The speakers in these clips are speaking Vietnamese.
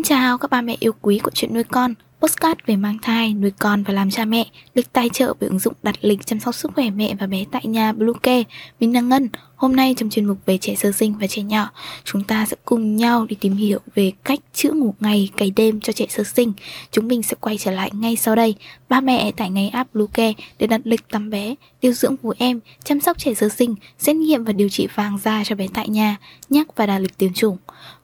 Xin chào các ba mẹ yêu quý của chuyện nuôi con Postcard về mang thai, nuôi con và làm cha mẹ Lịch tài trợ về ứng dụng đặt lịch chăm sóc sức khỏe mẹ và bé tại nhà Bluecare Mình là Ngân Hôm nay trong chuyên mục về trẻ sơ sinh và trẻ nhỏ Chúng ta sẽ cùng nhau đi tìm hiểu về cách chữa ngủ ngày, cày đêm cho trẻ sơ sinh. Chúng mình sẽ quay trở lại ngay sau đây. Ba mẹ tải ngay app Bluecare để đặt lịch tắm bé, điều dưỡng của em, chăm sóc trẻ sơ sinh, xét nghiệm và điều trị vàng da cho bé tại nhà, nhắc và đặt lịch tiêm chủng.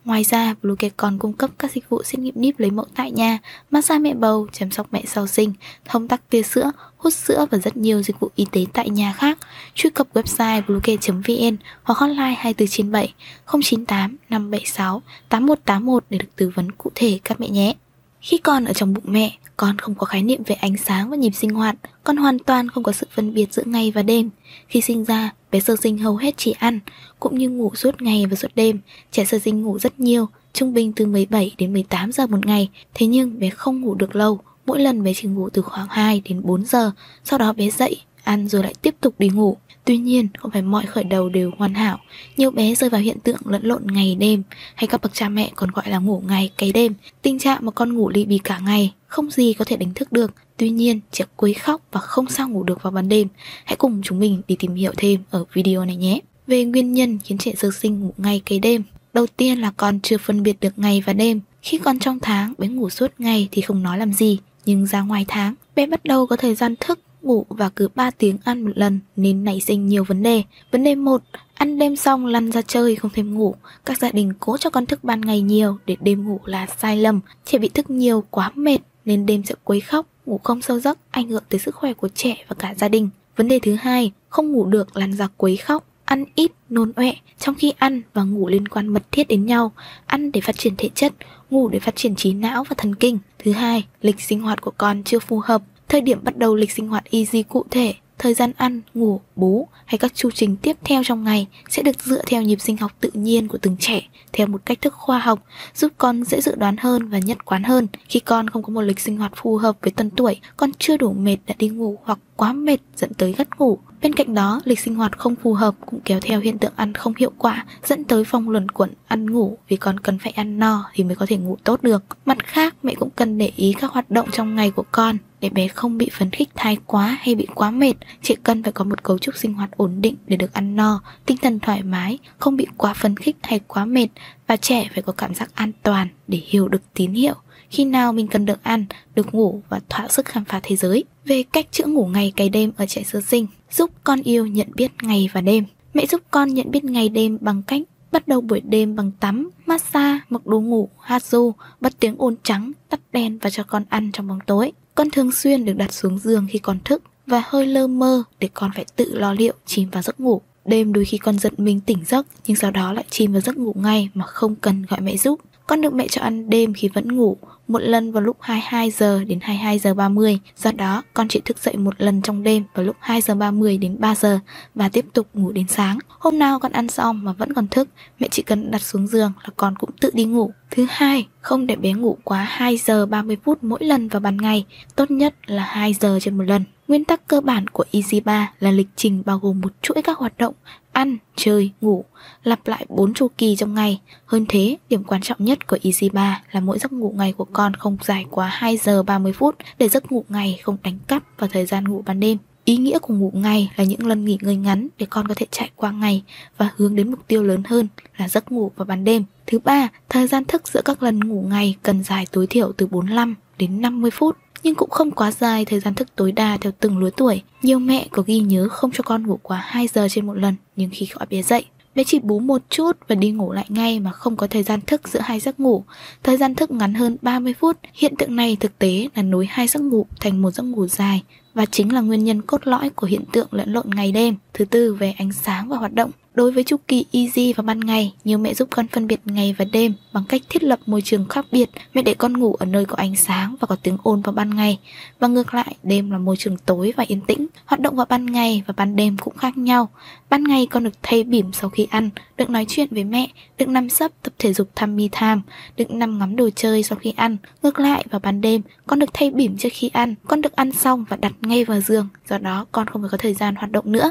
Ngoài ra, Bluecare còn cung cấp các dịch vụ xét nghiệm níp lấy mẫu tại nhà, massage mẹ bầu, chăm sóc mẹ sau sinh, thông tắc tia sữa, hút sữa và rất nhiều dịch vụ y tế tại nhà khác. Truy cập website bluecare.vn hoặc hotline 24 trên 7 098 576 8181 để được tư vấn cụ thể các mẹ nhé. Khi con ở trong bụng mẹ, con không có khái niệm về ánh sáng và nhịp sinh hoạt, con hoàn toàn không có sự phân biệt giữa ngày và đêm. Khi sinh ra, bé sơ sinh hầu hết chỉ ăn, cũng như ngủ suốt ngày và suốt đêm. Trẻ sơ sinh ngủ rất nhiều, trung bình từ 17 đến 18 giờ một ngày, thế nhưng bé không ngủ được lâu, mỗi lần bé chỉ ngủ từ khoảng 2 đến 4 giờ, sau đó bé dậy, ăn rồi lại tiếp tục đi ngủ. Tuy nhiên, không phải mọi khởi đầu đều hoàn hảo. Nhiều bé rơi vào hiện tượng lẫn lộn ngày đêm, hay các bậc cha mẹ còn gọi là ngủ ngày cấy đêm. Tình trạng mà con ngủ ly bì cả ngày, không gì có thể đánh thức được. Tuy nhiên, trẻ quấy khóc và không sao ngủ được vào ban đêm. Hãy cùng chúng mình đi tìm hiểu thêm ở video này nhé. Về nguyên nhân khiến trẻ sơ sinh ngủ ngày cấy đêm. Đầu tiên là con chưa phân biệt được ngày và đêm. Khi con trong tháng, bé ngủ suốt ngày thì không nói làm gì. Nhưng ra ngoài tháng, bé bắt đầu có thời gian thức ngủ và cứ 3 tiếng ăn một lần nên nảy sinh nhiều vấn đề. Vấn đề 1, ăn đêm xong lăn ra chơi không thêm ngủ. Các gia đình cố cho con thức ban ngày nhiều để đêm ngủ là sai lầm. Trẻ bị thức nhiều quá mệt nên đêm sẽ quấy khóc, ngủ không sâu giấc, ảnh hưởng tới sức khỏe của trẻ và cả gia đình. Vấn đề thứ hai, không ngủ được lăn ra quấy khóc, ăn ít, nôn ọe, trong khi ăn và ngủ liên quan mật thiết đến nhau, ăn để phát triển thể chất, ngủ để phát triển trí não và thần kinh. Thứ hai, lịch sinh hoạt của con chưa phù hợp, thời điểm bắt đầu lịch sinh hoạt easy cụ thể, thời gian ăn, ngủ, bú hay các chu trình tiếp theo trong ngày sẽ được dựa theo nhịp sinh học tự nhiên của từng trẻ theo một cách thức khoa học, giúp con dễ dự đoán hơn và nhất quán hơn. Khi con không có một lịch sinh hoạt phù hợp với tuần tuổi, con chưa đủ mệt đã đi ngủ hoặc quá mệt dẫn tới gắt ngủ. Bên cạnh đó, lịch sinh hoạt không phù hợp cũng kéo theo hiện tượng ăn không hiệu quả, dẫn tới phong luẩn quẩn ăn ngủ vì con cần phải ăn no thì mới có thể ngủ tốt được. Mặt khác, mẹ cũng cần để ý các hoạt động trong ngày của con để bé không bị phấn khích thái quá hay bị quá mệt. Chị cần phải có một cấu trúc sinh hoạt ổn định để được ăn no, tinh thần thoải mái, không bị quá phấn khích hay quá mệt và trẻ phải có cảm giác an toàn để hiểu được tín hiệu khi nào mình cần được ăn, được ngủ và thỏa sức khám phá thế giới. Về cách chữa ngủ ngày cày đêm ở trẻ sơ sinh, giúp con yêu nhận biết ngày và đêm. Mẹ giúp con nhận biết ngày đêm bằng cách bắt đầu buổi đêm bằng tắm, massage, mặc đồ ngủ, hát ru, bật tiếng ồn trắng, tắt đèn và cho con ăn trong bóng tối. Con thường xuyên được đặt xuống giường khi còn thức và hơi lơ mơ để con phải tự lo liệu chìm vào giấc ngủ. Đêm đôi khi con giận mình tỉnh giấc nhưng sau đó lại chìm vào giấc ngủ ngay mà không cần gọi mẹ giúp. Con được mẹ cho ăn đêm khi vẫn ngủ, một lần vào lúc 22 giờ đến 22 giờ 30. Do đó, con chỉ thức dậy một lần trong đêm vào lúc 2 giờ 30 đến 3 giờ và tiếp tục ngủ đến sáng. Hôm nào con ăn xong mà vẫn còn thức, mẹ chỉ cần đặt xuống giường là con cũng tự đi ngủ. Thứ hai, không để bé ngủ quá 2 giờ 30 phút mỗi lần vào ban ngày, tốt nhất là 2 giờ trên một lần. Nguyên tắc cơ bản của Easy 3 là lịch trình bao gồm một chuỗi các hoạt động ăn, chơi, ngủ, lặp lại 4 chu kỳ trong ngày. Hơn thế, điểm quan trọng nhất của Easy 3 là mỗi giấc ngủ ngày của con không dài quá 2 giờ 30 phút để giấc ngủ ngày không đánh cắp vào thời gian ngủ ban đêm. Ý nghĩa của ngủ ngày là những lần nghỉ ngơi ngắn để con có thể chạy qua ngày và hướng đến mục tiêu lớn hơn là giấc ngủ vào ban đêm. Thứ ba, thời gian thức giữa các lần ngủ ngày cần dài tối thiểu từ 45 đến 50 phút nhưng cũng không quá dài thời gian thức tối đa theo từng lứa tuổi. Nhiều mẹ có ghi nhớ không cho con ngủ quá 2 giờ trên một lần, nhưng khi gọi bé dậy, bé chỉ bú một chút và đi ngủ lại ngay mà không có thời gian thức giữa hai giấc ngủ. Thời gian thức ngắn hơn 30 phút, hiện tượng này thực tế là nối hai giấc ngủ thành một giấc ngủ dài và chính là nguyên nhân cốt lõi của hiện tượng lẫn lộn ngày đêm. Thứ tư về ánh sáng và hoạt động. Đối với chu kỳ easy vào ban ngày, nhiều mẹ giúp con phân biệt ngày và đêm bằng cách thiết lập môi trường khác biệt. Mẹ để con ngủ ở nơi có ánh sáng và có tiếng ồn vào ban ngày. Và ngược lại, đêm là môi trường tối và yên tĩnh. Hoạt động vào ban ngày và ban đêm cũng khác nhau. Ban ngày con được thay bỉm sau khi ăn, được nói chuyện với mẹ, được nằm sấp tập thể dục thăm mi tham, được nằm ngắm đồ chơi sau khi ăn. Ngược lại vào ban đêm, con được thay bỉm trước khi ăn, con được ăn xong và đặt ngay vào giường, do đó con không phải có thời gian hoạt động nữa.